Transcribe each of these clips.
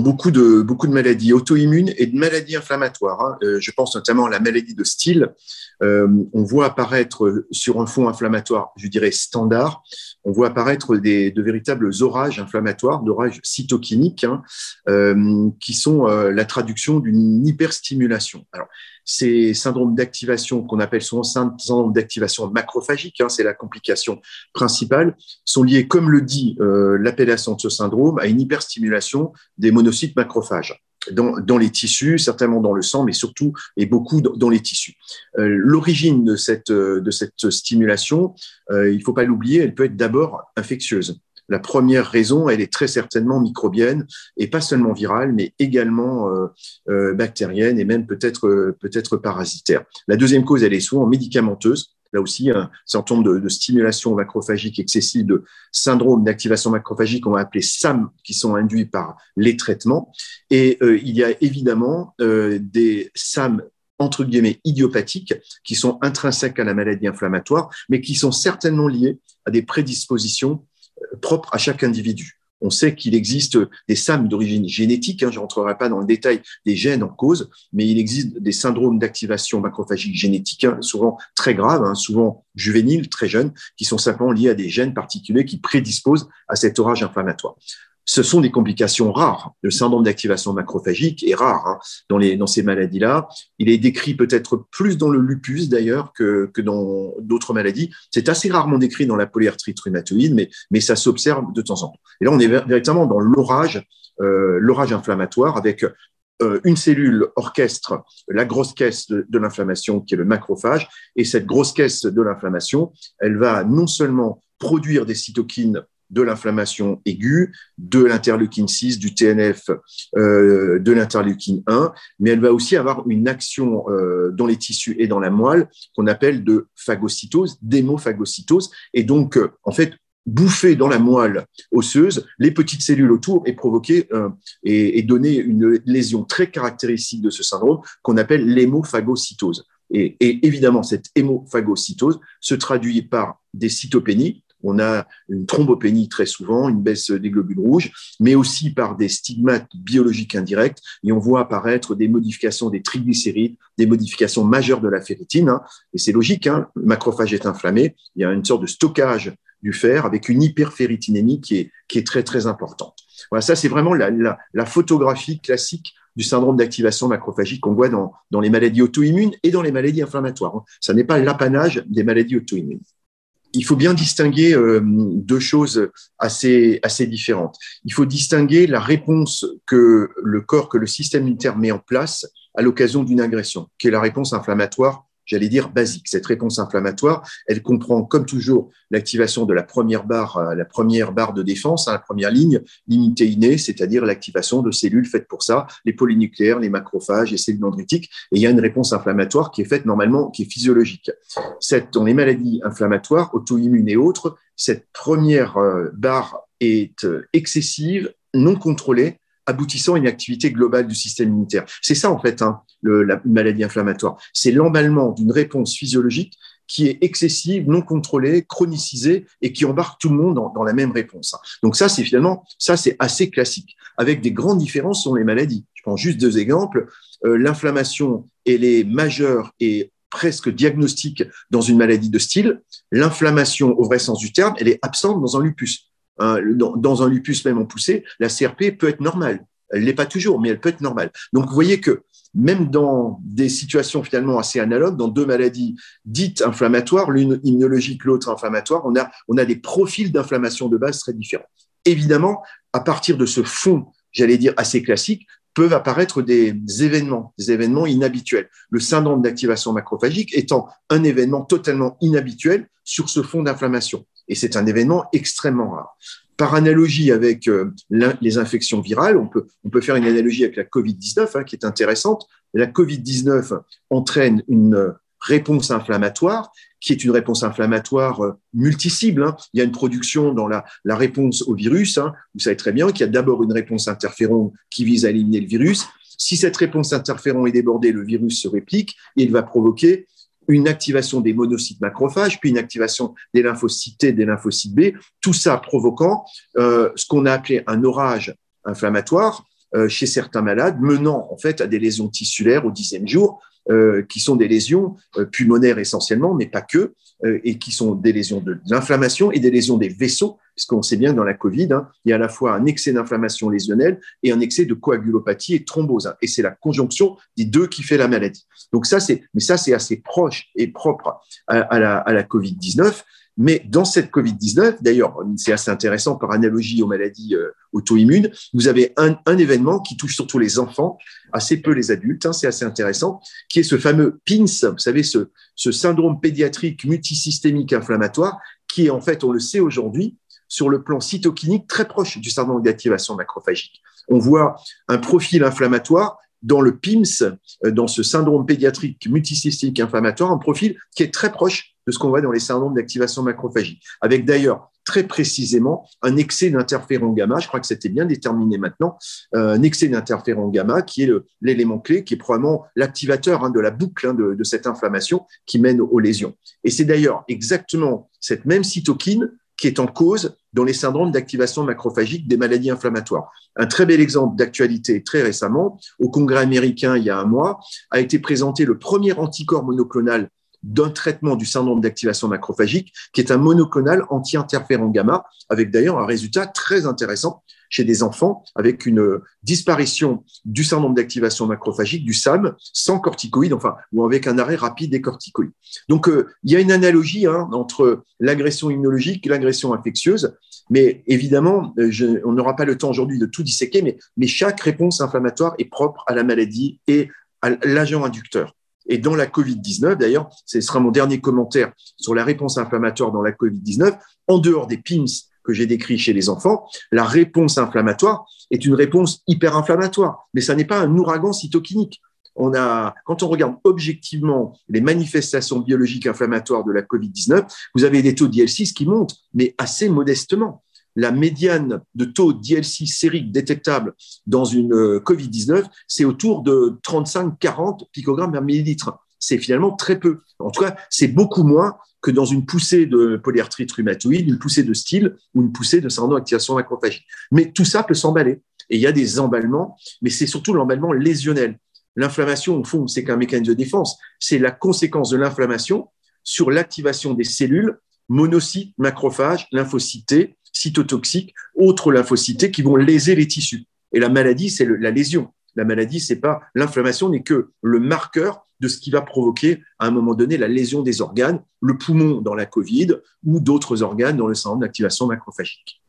beaucoup de, maladies auto-immunes et de maladies inflammatoires. Hein. Euh, je pense notamment à la maladie de Steele. Euh, on voit apparaître sur un fond inflammatoire, je dirais standard, on voit apparaître des, de véritables orages inflammatoires, d'orages cytokiniques, hein, euh, qui sont euh, la traduction d'une hyperstimulation. Alors, ces syndromes d'activation qu'on appelle souvent syndromes d'activation macrophagique, hein, c'est la complication principale, sont liés, comme le dit euh, l'appellation de ce syndrome, à une hyperstimulation des monocytes macrophages. Dans, dans, les tissus, certainement dans le sang, mais surtout et beaucoup dans les tissus. Euh, L'origine de cette, de cette stimulation, euh, il ne faut pas l'oublier, elle peut être d'abord infectieuse. La première raison, elle est très certainement microbienne et pas seulement virale, mais également euh, euh, bactérienne et même peut-être euh, peut-être parasitaire. La deuxième cause, elle est souvent médicamenteuse. Là aussi, un certain nombre de, stimulation macrophagique excessive, de syndrome d'activation macrophagique, on va appeler SAM, qui sont induits par les traitements. Et il y a évidemment des SAM entre guillemets idiopathiques qui sont intrinsèques à la maladie inflammatoire, mais qui sont certainement liés à des prédispositions propre à chaque individu. On sait qu'il existe des SAM d'origine génétique, hein, je ne rentrerai pas dans le détail des gènes en cause, mais il existe des syndromes d'activation macrophagique génétique, hein, souvent très graves, hein, souvent juvéniles, très jeunes, qui sont simplement liés à des gènes particuliers qui prédisposent à cet orage inflammatoire ce sont des complications rares. Le syndrome d'activation macrophagique est rare hein, dans, ces maladies-là. Il est décrit peut-être plus dans le lupus d'ailleurs que, dans d'autres maladies. C'est assez rarement décrit dans la polyarthrite rhumatoïde, mais, ça s'observe de temps en temps. Et là, on est véritablement dans l'orage, euh, l'orage inflammatoire avec euh, une cellule orchestre la grosse caisse de l'inflammation qui est le macrophage. Et cette grosse caisse de l'inflammation, elle va non seulement produire des cytokines de l'inflammation aiguë, de l'interleukine 6, du TNF, euh, de l'interleukine 1, mais elle va aussi avoir une action euh, dans les tissus et dans la moelle qu'on appelle de phagocytose, d'hémophagocytose, et donc euh, en fait bouffer dans la moelle osseuse les petites cellules autour et provoquer et, donner une lésion très caractéristique de ce syndrome qu'on appelle l'hémophagocytose. Et, et, évidemment, cette hémophagocytose se traduit par des cytopénies, on a une thrombopénie très souvent, une baisse des globules rouges, mais aussi par des stigmates biologiques indirects. Et on voit apparaître des modifications des triglycérides, des modifications majeures de la ferritine. Hein. Et c'est logique, hein, le macrophage est inflammé, il y a une sorte de stockage du fer avec une hyperferritinémie qui est, très, très importante. Voilà, ça, c'est vraiment la, la, photographie classique du syndrome d'activation macrophagique qu'on voit dans, dans les maladies auto-immunes et dans les maladies inflammatoires. Hein. Ça n'est pas l'apanage des maladies auto-immunes il faut bien distinguer euh, deux choses assez, différentes. Il faut distinguer la réponse que le corps, que le système immunitaire met en place à l'occasion d'une agression, qui est la réponse inflammatoire j'allais dire, basique. Cette réponse inflammatoire, elle comprend, comme toujours, l'activation de la première barre, euh, la première barre de défense, hein, la première ligne, l'immunité innée, c'est-à-dire l'activation de cellules faites pour ça, les polynucléaires, les macrophages, les cellules dendritiques. Et il y a une réponse inflammatoire qui est faite normalement, qui est physiologique. Dans les maladies inflammatoires, auto-immunes et autres, cette première euh, barre est euh, excessive, non contrôlée, aboutissant à une activité globale du système immunitaire. C'est ça, en fait, hein, la maladie inflammatoire. C'est l'emballement d'une réponse physiologique qui est excessive, non contrôlée, chronicisée et qui embarque tout le monde dans, la même réponse. Donc ça, c'est finalement, ça c'est assez classique, avec des grandes différences sur les maladies. Je prends juste deux exemples. Euh, l'inflammation, elle est majeure et presque diagnostique dans une maladie de style. L'inflammation, au vrai sens du terme, elle est absente dans un lupus. Hein, dans, un lupus même en poussée, la CRP peut être normale. Elle l'est pas toujours, mais elle peut être normale. Donc, vous voyez que même dans des situations finalement assez analogues, dans deux maladies dites inflammatoires, l'une immunologique, l'autre inflammatoire, on a, on a des profils d'inflammation de base très différents. Évidemment, à partir de ce fond, j'allais dire assez classique, peuvent apparaître des événements, des événements inhabituels. Le syndrome d'activation macrophagique étant un événement totalement inhabituel sur ce fond d'inflammation. Et c'est un événement extrêmement rare. Par analogie avec euh, les infections virales, on peut, on peut faire une analogie avec la COVID-19 hein, qui est intéressante. La COVID-19 entraîne une réponse inflammatoire qui est une réponse inflammatoire euh, multicible. Hein. Il y a une production dans la, la réponse au virus. Hein. Vous savez très bien qu'il y a d'abord une réponse interféron qui vise à éliminer le virus. Si cette réponse interféron est débordée, le virus se réplique et il va provoquer une activation des monocytes macrophages, puis une activation des lymphocytes T, des lymphocytes B, tout ça provoquant euh, ce qu'on a appelé un orage inflammatoire chez certains malades, menant en fait à des lésions tissulaires au dixième jour, euh, qui sont des lésions euh, pulmonaires essentiellement, mais pas que, euh, et qui sont des lésions de, l'inflammation et des lésions des vaisseaux, puisqu'on sait bien que dans la Covid, hein, il y a à la fois un excès d'inflammation lésionnelle et un excès de coagulopathie et thrombose. Hein, et c'est la conjonction des deux qui fait la maladie. Donc ça, c'est, mais ça, c'est assez proche et propre à, à la, à la Covid-19. Mais dans cette Covid-19, d'ailleurs, c'est assez intéressant par analogie aux maladies euh, auto-immunes, vous avez un, un, événement qui touche surtout les enfants, assez peu les adultes, hein, c'est assez intéressant, qui est ce fameux PINS, vous savez, ce, ce syndrome pédiatrique multisystémique inflammatoire, qui est en fait, on le sait aujourd'hui, sur le plan cytokinique très proche du syndrome d'activation macrophagique. On voit un profil inflammatoire dans le PIMS, euh, dans ce syndrome pédiatrique multisystémique inflammatoire, un profil qui est très proche de ce qu'on voit dans les syndromes d'activation macrophagique, avec d'ailleurs très précisément un excès d'interféron gamma, je crois que c'était bien déterminé maintenant, euh, un excès d'interféron gamma qui est l'élément clé, qui est probablement l'activateur hein, de la boucle hein, de cette inflammation qui mène aux lésions. Et c'est d'ailleurs exactement cette même cytokine qui est en cause dans les syndromes d'activation macrophagique des maladies inflammatoires. Un très bel exemple d'actualité très récemment, au Congrès américain il y a un mois, a été présenté le premier anticorps monoclonal d'un traitement du syndrome d'activation macrophagique, qui est un monoclonal anti-interféron gamma, avec d'ailleurs un résultat très intéressant chez des enfants, avec une disparition du syndrome d'activation macrophagique, du SAM, sans corticoïdes, enfin, ou avec un arrêt rapide des corticoïdes. Donc, euh, il y a une analogie hein, entre l'agression immunologique et l'agression infectieuse, mais évidemment, euh, on n'aura pas le temps aujourd'hui de tout disséquer, mais, mais chaque réponse inflammatoire est propre à la maladie et à l'agent inducteur. Et dans la Covid-19, d'ailleurs, ce sera mon dernier commentaire sur la réponse inflammatoire dans la Covid-19, en dehors des PIMS que j'ai décrits chez les enfants, la réponse inflammatoire est une réponse hyperinflammatoire, mais ça n'est pas un ouragan cytokinique. On a, quand on regarde objectivement les manifestations biologiques inflammatoires de la Covid-19, vous avez des taux d'IL6 qui montent, mais assez modestement la médiane de taux d'IL6 sérique détectable dans une euh, COVID-19, c'est autour de 35-40 picogrammes par millilitre. C'est finalement très peu. En tout cas, c'est beaucoup moins que dans une poussée de polyarthrite rhumatoïde, une poussée de style ou une poussée de syndrome d'activation macrophagique. Mais tout ça peut s'emballer. Et il y a des emballements, mais c'est surtout l'emballement lésionnel. L'inflammation, au fond, c'est qu'un mécanisme de défense. C'est la conséquence de l'inflammation sur l'activation des cellules, monocytes, macrophages, lymphocytes cytotoxiques, autres lymphocytes qui vont léser les tissus. Et la maladie, c'est la lésion. La maladie, c'est pas l'inflammation n'est que le marqueur de ce qui va provoquer à un moment donné la lésion des organes, le poumon dans la Covid ou d'autres organes dans le syndrome d'activation macrophagique.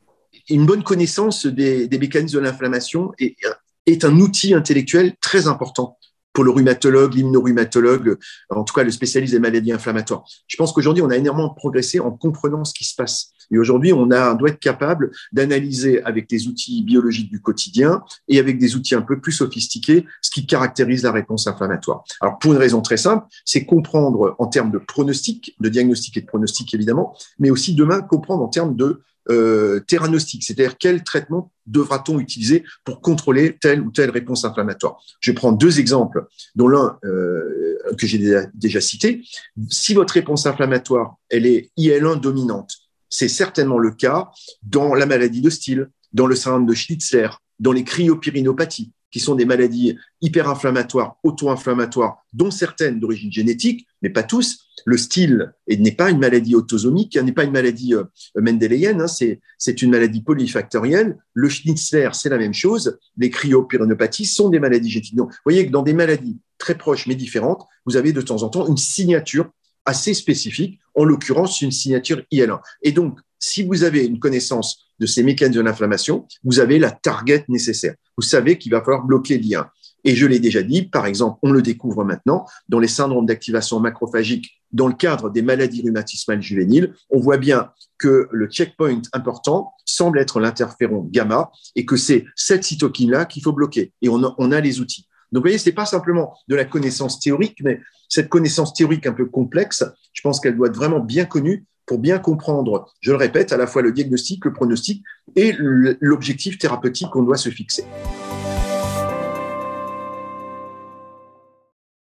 Une bonne connaissance des, mécanismes de l'inflammation est un outil intellectuel très important pour le rhumatologue, l'immunorhumatologue, en tout cas le spécialiste des maladies inflammatoires. Je pense qu'aujourd'hui, on a énormément progressé en comprenant ce qui se passe. Et aujourd'hui, on, a, doit être capable d'analyser avec des outils biologiques du quotidien et avec des outils un peu plus sophistiqués ce qui caractérise la réponse inflammatoire. Alors, pour une raison très simple, c'est comprendre en termes de pronostic, de diagnostic et de pronostic évidemment, mais aussi demain comprendre en termes de euh, c'est-à-dire quel traitement devra-t-on utiliser pour contrôler telle ou telle réponse inflammatoire? Je vais prendre deux exemples, dont l'un euh, que j'ai déjà, cité. Si votre réponse inflammatoire, elle est IL1 dominante, c'est certainement le cas dans la maladie de Steele, dans le syndrome de Schnitzler, dans les cryopyrinopathies qui sont des maladies hyperinflammatoires, auto-inflammatoires, dont certaines d'origine génétique, mais pas tous. Le style n'est pas une maladie autosomique, n'est pas une maladie euh, mendélienne, hein, c'est une maladie polyfactorielle. Le Schnitzler, c'est la même chose. Les cryopyrinopathies sont des maladies génétiques. Donc, vous voyez que dans des maladies très proches mais différentes, vous avez de temps en temps une signature assez spécifique, en l'occurrence une signature IL1. Et donc, si vous avez une connaissance de ces mécanismes de l'inflammation, vous avez la target nécessaire. Vous savez qu'il va falloir bloquer l'IA. Et je l'ai déjà dit, par exemple, on le découvre maintenant dans les syndromes d'activation macrophagique dans le cadre des maladies rhumatismales juvéniles, on voit bien que le checkpoint important semble être l'interféron gamma et que c'est cette cytokine-là qu'il faut bloquer. Et on a, on a les outils. Donc, vous voyez, ce n'est pas simplement de la connaissance théorique, mais cette connaissance théorique un peu complexe, je pense qu'elle doit être vraiment bien connue pour bien comprendre, je le répète, à la fois le diagnostic, le pronostic et l'objectif thérapeutique qu'on doit se fixer.